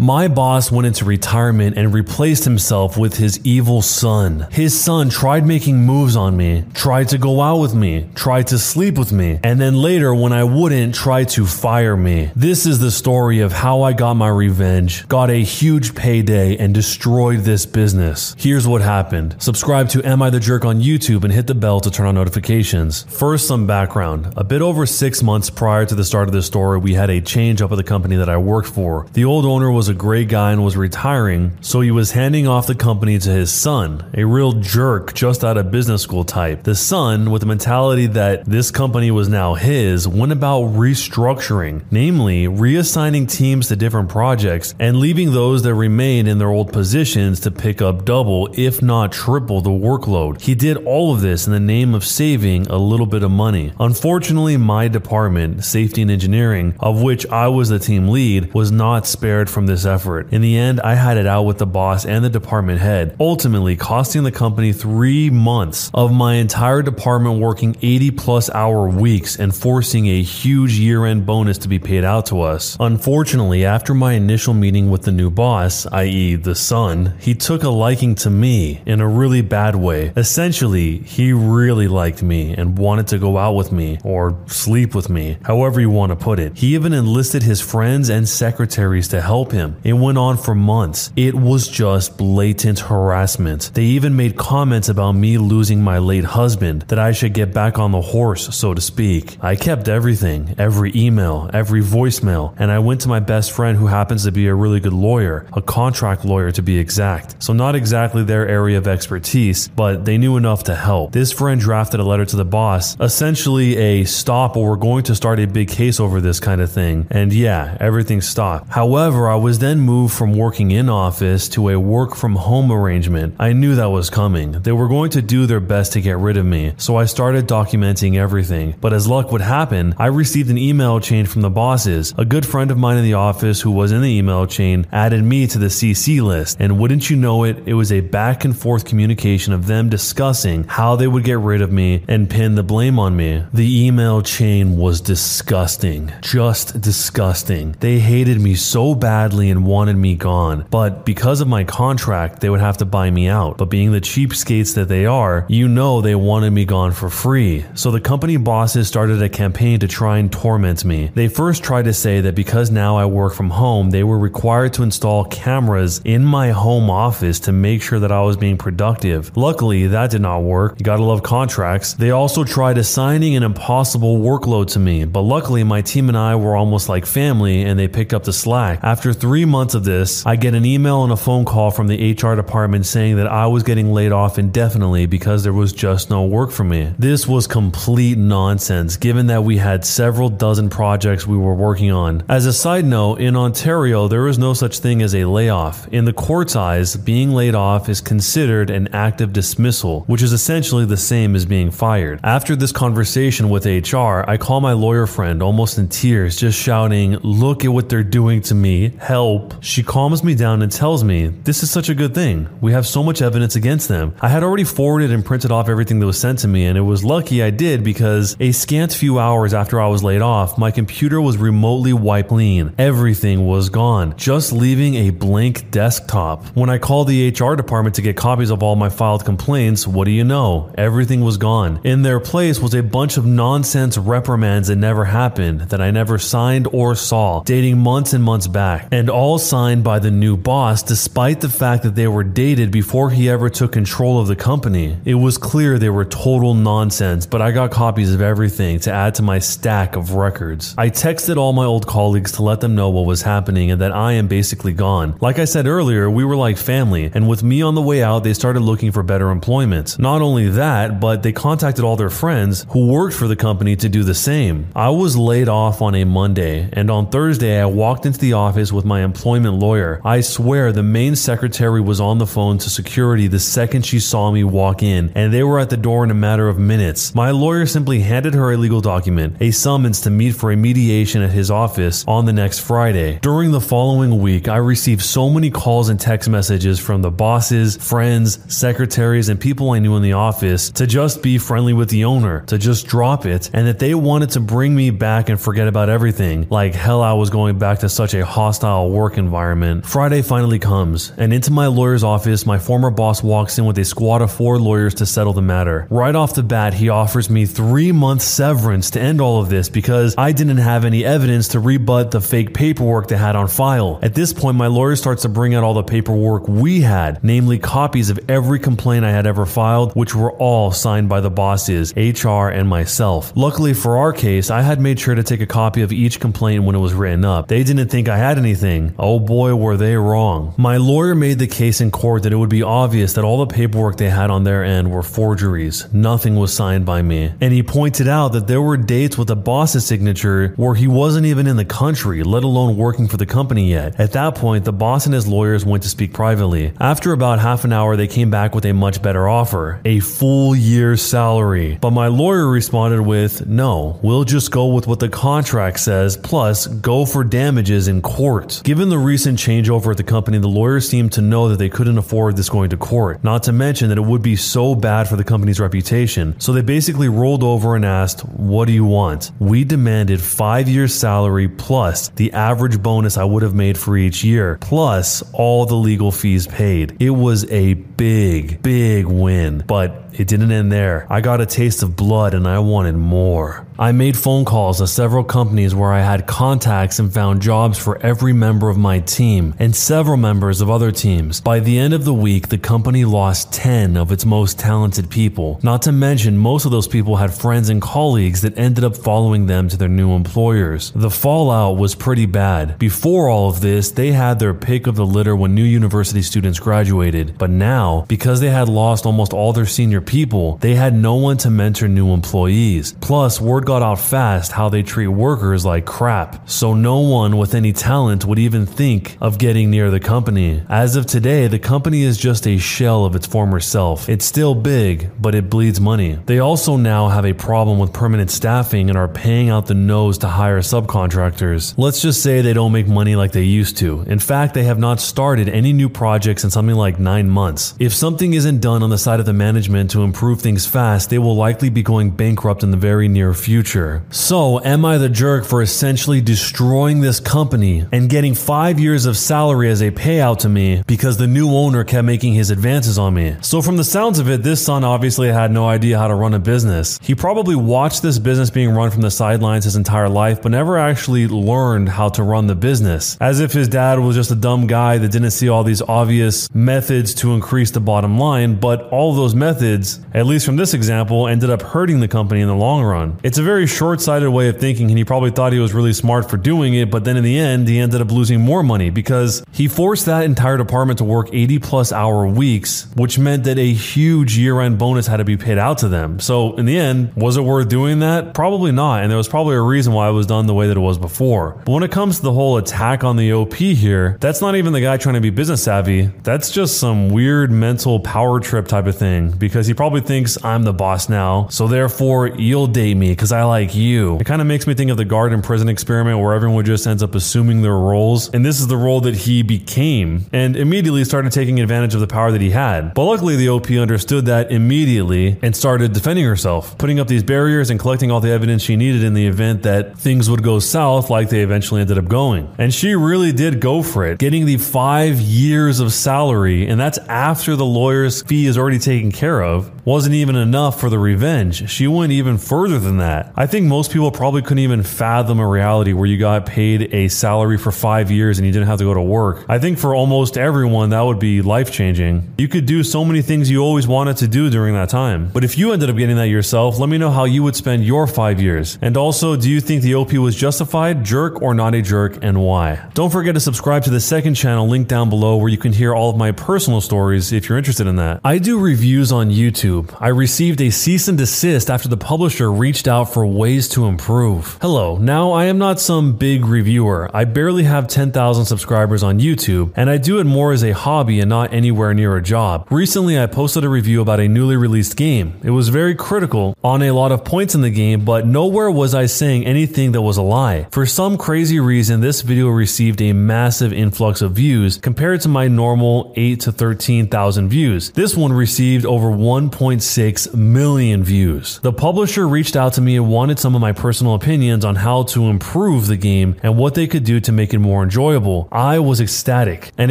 My boss went into retirement and replaced himself with his evil son. His son tried making moves on me, tried to go out with me, tried to sleep with me, and then later, when I wouldn't, tried to fire me. This is the story of how I got my revenge, got a huge payday, and destroyed this business. Here's what happened. Subscribe to Am I the Jerk on YouTube and hit the bell to turn on notifications. First, some background. A bit over six months prior to the start of this story, we had a change up at the company that I worked for. The old owner was a great guy and was retiring, so he was handing off the company to his son, a real jerk just out of business school type. The son, with the mentality that this company was now his, went about restructuring, namely reassigning teams to different projects and leaving those that remained in their old positions to pick up double, if not triple, the workload. He did all of this in the name of saving a little bit of money. Unfortunately, my department, safety and engineering, of which I was the team lead, was not spared from this effort. In the end, I had it out with the boss and the department head, ultimately costing the company three months of my entire department working 80 plus hour weeks and forcing a huge year end bonus to be paid out to us. Unfortunately, after my initial meeting with the new boss, i.e., the son, he took a liking to me in a really bad way. Essentially, he really liked me and wanted to go out with me or sleep with me, however you want to put it. He even enlisted his friends and secretaries to help him. It went on for months. It was just blatant harassment. They even made comments about me losing my late husband, that I should get back on the horse, so to speak. I kept everything, every email, every voicemail, and I went to my best friend who happens to be a really good lawyer, a contract lawyer to be exact. So, not exactly their area of expertise, but they knew enough to help. This friend drafted a letter to the boss, essentially a stop or we're going to start a big case over this kind of thing. And yeah, everything stopped. However, I was then moved from working in office to a work from home arrangement. I knew that was coming. They were going to do their best to get rid of me, so I started documenting everything. But as luck would happen, I received an email chain from the bosses. A good friend of mine in the office who was in the email chain added me to the CC list, and wouldn't you know it, it was a back and forth communication of them discussing how they would get rid of me and pin the blame on me. The email chain was disgusting. Just disgusting. They hated me so badly and wanted me gone. But because of my contract, they would have to buy me out. But being the cheapskates that they are, you know they wanted me gone for free. So the company bosses started a campaign to try and torment me. They first tried to say that because now I work from home, they were required to install cameras in my home office to make sure that I was being productive. Luckily, that did not work. You gotta love contracts. They also tried assigning an impossible workload to me, but luckily my team and I were almost like family and they picked up the slack. After three months of this, I get an email and a phone call from the HR department saying that I was getting laid off indefinitely because there was just no work for me. This was complete nonsense given that we had several dozen projects we were working on. As a side note, in Ontario, there is no such thing as a layoff. In the court's eyes, being laid off is considered an active dismissal, which is essentially the same as being fired. After this conversation with HR, I call my lawyer friend almost in tears, just shouting, Look at what they're doing to me, help. She calms me down and tells me, This is such a good thing. We have so much evidence against them. I had already forwarded and printed off everything that was sent to me, and it was lucky I did because a scant few hours after I was laid off, my computer was remotely wiped clean. Everything was gone, just leaving a blank desktop. When I called the HR department to get copies of all my filed complaints, what do you know? Everything was gone. In their place was a bunch of nonsense reprimands that never happened, that I never signed or saw, dating months and months back, and all signed by the new boss despite the fact that they were dated before he ever took control of the company. It was clear they were total nonsense, but I got copies of everything to add to my stack of records. I texted all my old colleagues to let them know what was happening and that I am basically gone. Like I said earlier, we were like family, and with me on the way out, they started looking for better employment. Not only that, but they contacted all their friends who worked for the company to do the same. I was laid off on a Monday, and on Thursday, I walked into the office with my employment lawyer. I swear the main secretary was on the phone to security the second she saw me walk in, and they were at the door in a matter of minutes. My lawyer simply handed her a legal document, a summons to meet for a mediation at his office on the next Friday. During the following week, I received so many calls and text messages from the bosses, friends, secretaries, and people I knew in the office to just be friendly with the owner, to just drop it, and that they wanted to bring me back and forget about everything. Like hell, I was going back to such a hostile hostile work environment. Friday finally comes, and into my lawyer's office, my former boss walks in with a squad of four lawyers to settle the matter. Right off the bat, he offers me three months severance to end all of this because I didn't have any evidence to rebut the fake paperwork they had on file. At this point, my lawyer starts to bring out all the paperwork we had, namely copies of every complaint I had ever filed, which were all signed by the bosses, HR, and myself. Luckily for our case, I had made sure to take a copy of each complaint when it was written up. They didn't think I had anything. Oh boy, were they wrong. My lawyer made the case in court that it would be obvious that all the paperwork they had on their end were forgeries. Nothing was signed by me. And he pointed out that there were dates with the boss's signature where he wasn't even in the country, let alone working for the company yet. At that point, the boss and his lawyers went to speak privately. After about half an hour, they came back with a much better offer a full year's salary. But my lawyer responded with, No, we'll just go with what the contract says, plus go for damages in court. Given the recent changeover at the company, the lawyers seemed to know that they couldn't afford this going to court. Not to mention that it would be so bad for the company's reputation. So they basically rolled over and asked, What do you want? We demanded five years' salary plus the average bonus I would have made for each year, plus all the legal fees paid. It was a big, big win, but it didn't end there. I got a taste of blood and I wanted more. I made phone calls to several companies where I had contacts and found jobs for every member of my team and several members of other teams. By the end of the week, the company lost 10 of its most talented people. Not to mention, most of those people had friends and colleagues that ended up following them to their new employers. The fallout was pretty bad. Before all of this, they had their pick of the litter when new university students graduated. But now, because they had lost almost all their senior people, they had no one to mentor new employees. Plus, word got out fast how they treat workers like crap, so no one with any talent would even think of getting near the company. As of today, the company is just a shell of its former self. It's still big, but it bleeds money. They also now have a problem with permanent staffing and are paying out the nose to hire subcontractors. Let's just say they don't make money like they used to. In fact, they have not started any new projects in something like nine months. If something isn't done on the side of the management to improve things fast, they will likely be going bankrupt in the very near future. So, am I the jerk for essentially destroying this company and getting five years of salary as a payout to me because the new owner kept making his advances on me? So, from the sounds of it, this son obviously had no idea how to run a business. He probably watched this business being run from the sidelines his entire life, but never actually learned how to run the business. As if his dad was just a dumb guy that didn't see all these obvious methods to increase the bottom line, but all those methods, at least from this example, ended up hurting the company in the long run. It's a very short sighted way of thinking, and he probably thought he was really smart for doing it, but then in the end, he ended up losing more money because he forced that entire department to work 80 plus hour weeks, which meant that a huge year end bonus had to be paid out to them. So, in the end, was it worth doing that? Probably not, and there was probably a reason why it was done the way that it was before. But when it comes to the whole attack on the OP here, that's not even the guy trying to be business savvy. That's just some weird mental power trip type of thing because he probably thinks I'm the boss now, so therefore you'll date me because I like you. It kind of makes me think of the guard in prison experiment where everyone just ends up assuming their roles. And this is the role that he became and immediately started taking advantage of the power that he had. But luckily, the OP understood that immediately and started defending herself, putting up these barriers and collecting all the evidence she needed in the event that things would go south like they eventually ended up going. And she really did go for it, getting the five years of salary. And that's after the lawyer's fee is already taken care of of wasn't even enough for the revenge. She went even further than that. I think most people probably couldn't even fathom a reality where you got paid a salary for five years and you didn't have to go to work. I think for almost everyone, that would be life changing. You could do so many things you always wanted to do during that time. But if you ended up getting that yourself, let me know how you would spend your five years. And also, do you think the OP was justified, jerk, or not a jerk, and why? Don't forget to subscribe to the second channel linked down below where you can hear all of my personal stories if you're interested in that. I do reviews on YouTube. I received a cease and desist after the publisher reached out for ways to improve. Hello, now I am not some big reviewer. I barely have 10,000 subscribers on YouTube, and I do it more as a hobby and not anywhere near a job. Recently, I posted a review about a newly released game. It was very critical on a lot of points in the game, but nowhere was I saying anything that was a lie. For some crazy reason, this video received a massive influx of views compared to my normal 8 to 13,000 views. This one received over 1.2 1.6 million views. The publisher reached out to me and wanted some of my personal opinions on how to improve the game and what they could do to make it more enjoyable. I was ecstatic and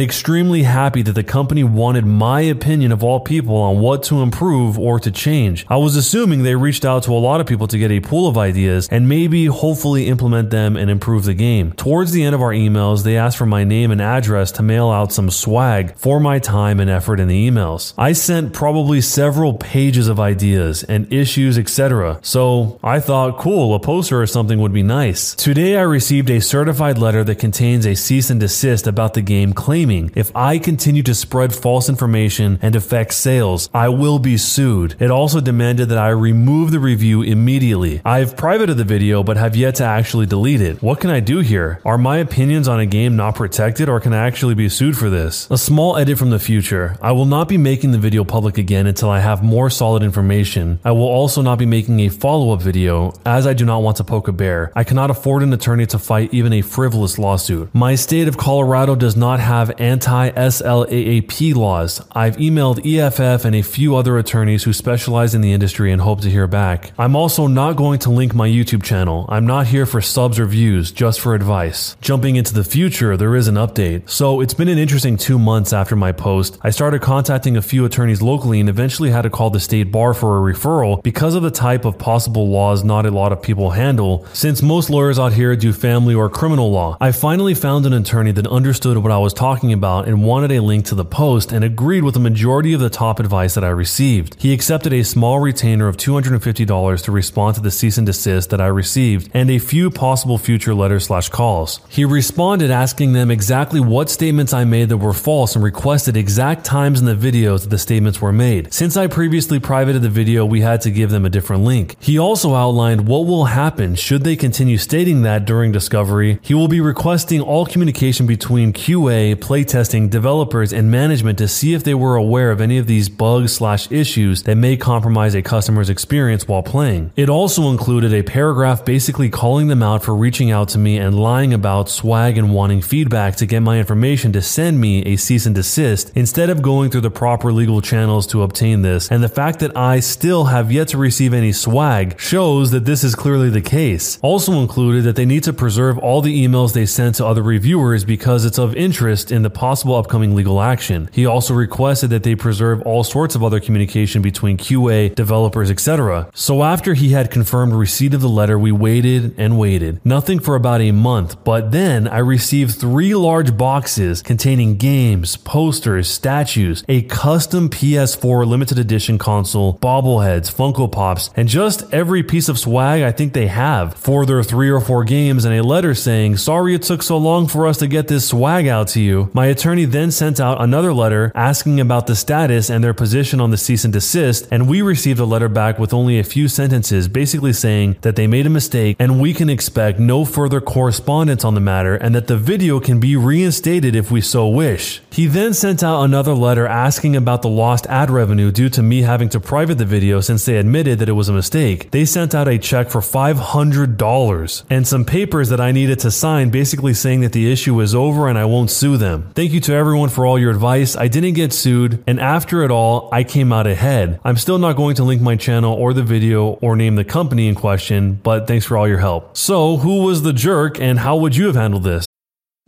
extremely happy that the company wanted my opinion of all people on what to improve or to change. I was assuming they reached out to a lot of people to get a pool of ideas and maybe hopefully implement them and improve the game. Towards the end of our emails, they asked for my name and address to mail out some swag for my time and effort in the emails. I sent probably several pages of ideas and issues, etc. So I thought, cool, a poster or something would be nice. Today I received a certified letter that contains a cease and desist about the game claiming if I continue to spread false information and affect sales, I will be sued. It also demanded that I remove the review immediately. I've privated the video but have yet to actually delete it. What can I do here? Are my opinions on a game not protected or can I actually be sued for this? A small edit from the future. I will not be making the video public again until I have more solid information. I will also not be making a follow up video as I do not want to poke a bear. I cannot afford an attorney to fight even a frivolous lawsuit. My state of Colorado does not have anti SLAPP laws. I've emailed EFF and a few other attorneys who specialize in the industry and hope to hear back. I'm also not going to link my YouTube channel. I'm not here for subs or views, just for advice. Jumping into the future, there is an update. So it's been an interesting two months after my post. I started contacting a few attorneys locally and eventually had to call the state bar for a referral because of the type of possible laws not a lot of people handle, since most lawyers out here do family or criminal law. I finally found an attorney that understood what I was talking about and wanted a link to the post and agreed with the majority of the top advice that I received. He accepted a small retainer of $250 to respond to the cease and desist that I received and a few possible future letters slash calls. He responded asking them exactly what statements I made that were false and requested exact times in the videos that the statements were made. Since I previously privated the video, we had to give them a different link. He also outlined what will happen should they continue stating that during discovery. He will be requesting all communication between QA, playtesting, developers, and management to see if they were aware of any of these bugs slash issues that may compromise a customer's experience while playing. It also included a paragraph basically calling them out for reaching out to me and lying about swag and wanting feedback to get my information to send me a cease and desist instead of going through the proper legal channels to obtain this. And the fact that I still have yet to receive any swag shows that this is clearly the case. Also included that they need to preserve all the emails they sent to other reviewers because it's of interest in the possible upcoming legal action. He also requested that they preserve all sorts of other communication between QA, developers, etc. So after he had confirmed receipt of the letter, we waited and waited. Nothing for about a month, but then I received three large boxes containing games, posters, statues, a custom PS4 limited edition console, bobbleheads, Funko Pops, and just every piece of swag I think they have for their three or four games and a letter saying, Sorry it took so long for us to get this swag out to you. My attorney then sent out another letter asking about the status and their position on the cease and desist, and we received a letter back with only a few sentences basically saying that they made a mistake and we can expect no further correspondence on the matter and that the video can be reinstated if we so wish. He then sent out another letter asking about the lost ad revenue due to me having to private the video since they admitted that it was a mistake. They sent out a check for $500 and some papers that I needed to sign basically saying that the issue is over and I won't sue them. Thank you to everyone for all your advice. I didn't get sued, and after it all, I came out ahead. I'm still not going to link my channel or the video or name the company in question, but thanks for all your help. So, who was the jerk and how would you have handled this?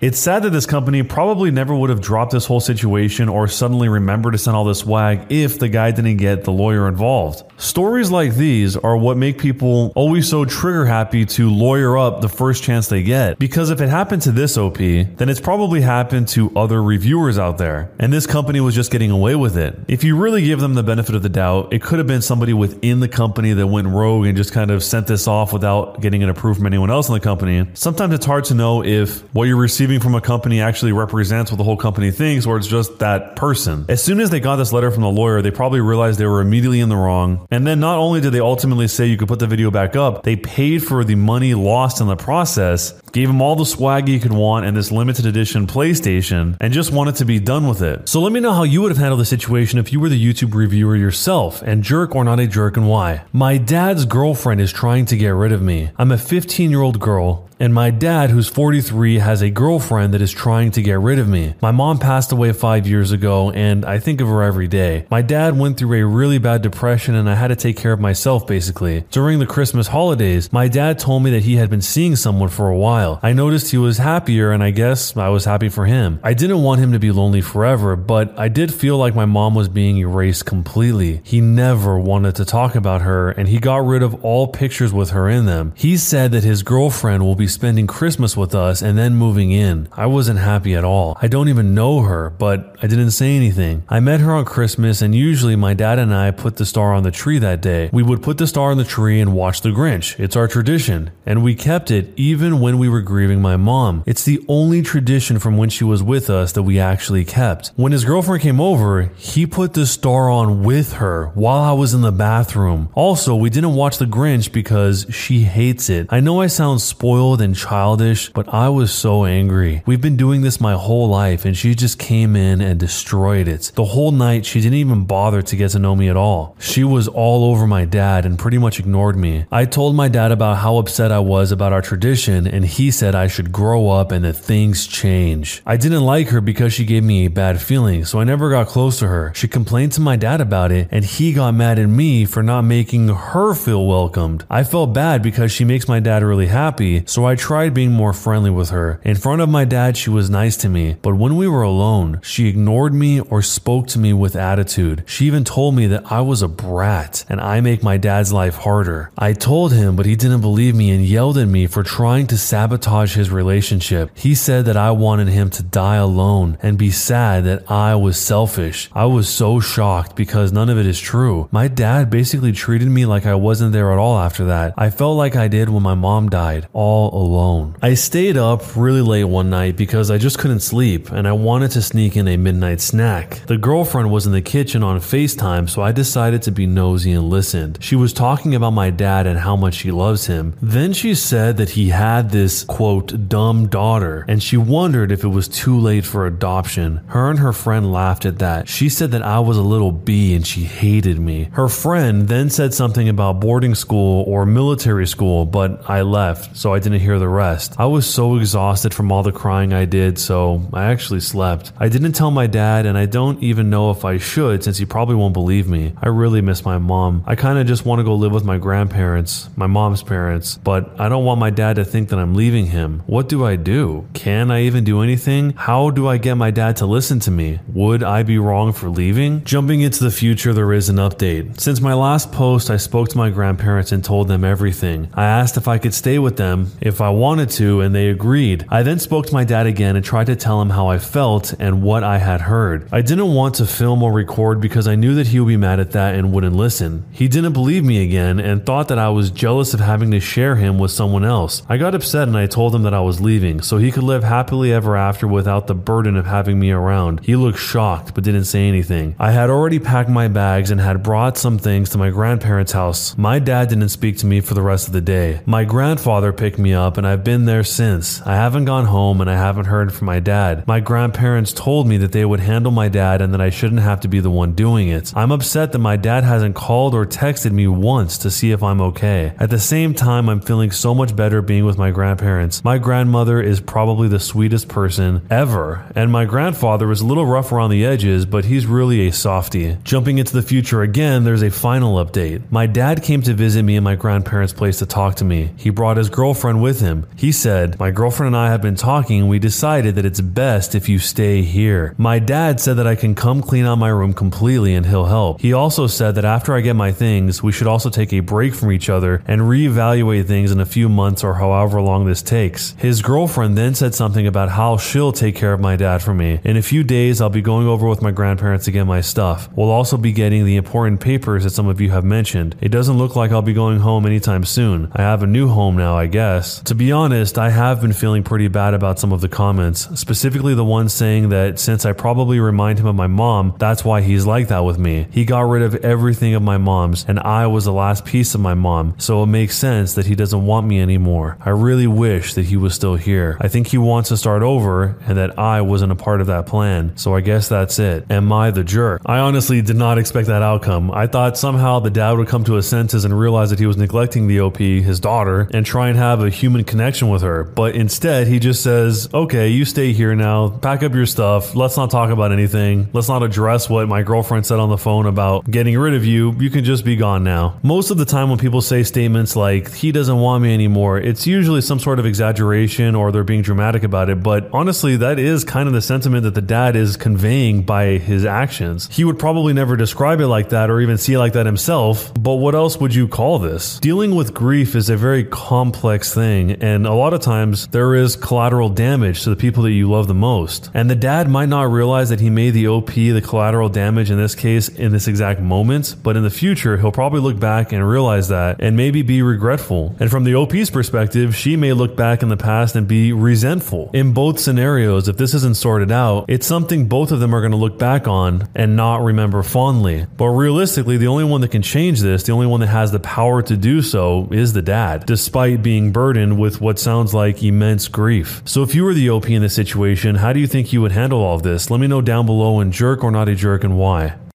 It's sad that this company probably never would have dropped this whole situation or suddenly remembered to send all this swag if the guy didn't get the lawyer involved. Stories like these are what make people always so trigger happy to lawyer up the first chance they get. Because if it happened to this OP, then it's probably happened to other reviewers out there. And this company was just getting away with it. If you really give them the benefit of the doubt, it could have been somebody within the company that went rogue and just kind of sent this off without getting it approved from anyone else in the company. Sometimes it's hard to know if what you're receiving from a company actually represents what the whole company thinks or it's just that person. As soon as they got this letter from the lawyer, they probably realized they were immediately in the wrong and then not only did they ultimately say you could put the video back up, they paid for the money lost in the process, gave him all the swag you could want and this limited edition PlayStation, and just wanted to be done with it. So let me know how you would have handled the situation if you were the YouTube reviewer yourself, and jerk or not a jerk and why. My dad's girlfriend is trying to get rid of me. I'm a 15 year old girl. And my dad, who's 43, has a girlfriend that is trying to get rid of me. My mom passed away five years ago, and I think of her every day. My dad went through a really bad depression, and I had to take care of myself basically. During the Christmas holidays, my dad told me that he had been seeing someone for a while. I noticed he was happier, and I guess I was happy for him. I didn't want him to be lonely forever, but I did feel like my mom was being erased completely. He never wanted to talk about her, and he got rid of all pictures with her in them. He said that his girlfriend will be spending Christmas with us and then moving in. I wasn't happy at all. I don't even know her, but I didn't say anything. I met her on Christmas, and usually my dad and I put the star on the tree that day. We would put the star on the tree and watch The Grinch. It's our tradition, and we kept it even when we were grieving my mom. It's the only tradition from when she was with us that we actually kept. When his girlfriend came over, he put the star on with her while I was in the bathroom. Also, we didn't watch The Grinch because she hates it. I know I sound spoiled and childish, but I was so angry. We've been doing this my whole life, and she just came in and destroyed it. The whole night, she didn't even bother to get to know me at all. She was all over my dad and pretty much ignored me. I told my dad about how upset I was about our tradition, and he said I should grow up and that things change. I didn't like her because she gave me a bad feeling, so I never got close to her. She complained to my dad about it, and he got mad at me for not making her feel welcomed. I felt bad because she makes my dad really happy, so I tried being more friendly with her. In front of my dad, she was nice to me, but when we were alone, she ignored me or spoke to me with attitude. She even told me that I was a brat and I make my dad's life harder. I told him, but he didn't believe me and yelled at me for trying to sabotage his relationship. He said that I wanted him to die alone and be sad that I was selfish. I was so shocked because none of it is true. My dad basically treated me like I wasn't there at all after that. I felt like I did when my mom died, all alone. I stayed up really late one night because I just couldn't sleep and I wanted to sneak in a midnight snack. The girlfriend was in the kitchen on FaceTime, so I decided to be nosy and listened. She was talking about my dad and how much she loves him. Then she said that he had this, quote, dumb daughter, and she wondered if it was too late for adoption. Her and her friend laughed at that. She said that I was a little bee and she hated me. Her friend then said something about boarding school or military school, but I left, so I didn't hear the rest. I was so exhausted from all the crying I did, so I actually slept. I didn't tell my dad, and I don't even know if I should since he probably won't believe me. I really miss my mom. I kind of just want to go live with my grandparents, my mom's parents, but I don't want my dad to think that I'm leaving him. What do I do? Can I even do anything? How do I get my dad to listen to me? Would I be wrong for leaving? Jumping into the future, there is an update. Since my last post, I spoke to my grandparents and told them everything. I asked if I could stay with them if I wanted to, and they agreed. I then spoke to my dad again and tried to tell him how I felt and what I had heard. I didn't want to film or record because I knew that he would be mad at that and wouldn't listen. He didn't believe me again and thought that I was jealous of having to share him with someone else. I got upset and I told him that I was leaving, so he could live happily ever after without the burden of having me around. He looked shocked, but didn't say anything. I had already packed my bags and had brought some things to my grandparents' house. My dad didn't speak to me for the rest of the day. My grandfather picked me up, and I've been there since. I haven't gone home, and I haven't heard from my dad. My grandparents told me that they would handle my dad and that I shouldn't have to be the one doing it. I'm upset that my dad hasn't called or texted me once to see if I'm okay. At the same time, I'm feeling so much better being with my grandparents. My grandmother is probably the sweetest person ever, and my grandfather is a little rough around the edges, but he's really a softie. Jumping into the future again, there's a final update. My dad came to visit me in my grandparents' place to talk to me. He brought his girlfriend with him. He said, My girlfriend and I have been talking, and we decided that it's best if you stay here. My dad said that I can come clean out my room completely and he'll help. He also said that after I get my things, we should also take a break from each other and reevaluate things in a few months or however long this takes. His girlfriend then said something about how she'll take care of my dad for me. In a few days, I'll be going over with my grandparents to get my stuff. We'll also be getting the important papers that some of you have mentioned. It doesn't look like I'll be going home anytime soon. I have a new home now, I guess. To be honest, I have been feeling pretty bad about some of the comments, specifically the ones saying that since I probably remind him of my mom, that's why he's like that with me. He got rid of everything of my mom's, and I was the last piece of my mom, so it makes sense that he doesn't want me anymore. I really wish that he was still here. I think he wants to start over and that I wasn't a part of that plan, so I guess that's it. Am I the jerk? I honestly did not expect that outcome. I thought somehow the dad would come to his senses and realize that he was neglecting the OP, his daughter, and try and have a human connection with her, but instead he just says, okay, you stay here now, pack up your stuff, let's not talk about anything, let's not address what my girlfriend said on the phone about getting rid of you, you can just be gone now. Most of the time, when people say statements like, he doesn't want me anymore, it's usually some sort of exaggeration or they're being dramatic about it. But honestly, that is kind of the sentiment that the dad is conveying by his actions. He would probably never describe it like that or even see it like that himself. But what else would you call this? Dealing with grief is a very complex thing. And a lot of times, there is collateral damage to the people that you love the most. And the dad might not realize that he made the OP the collateral damage in this case in this exact moment, but in the future, he'll probably look back and realize that and maybe be regretful. And from the OP's perspective, she may look back in the past and be resentful. In both scenarios, if this isn't sorted out, it's something both of them are going to look back on and not remember fondly. But realistically, the only one that can change this, the only one that has the power to do so, is the dad, despite being burdened with what sounds like immense grief. So if you were the OP in this situation, how do you think you would handle all of this? Let me know down below and jerk or not a jerk and why.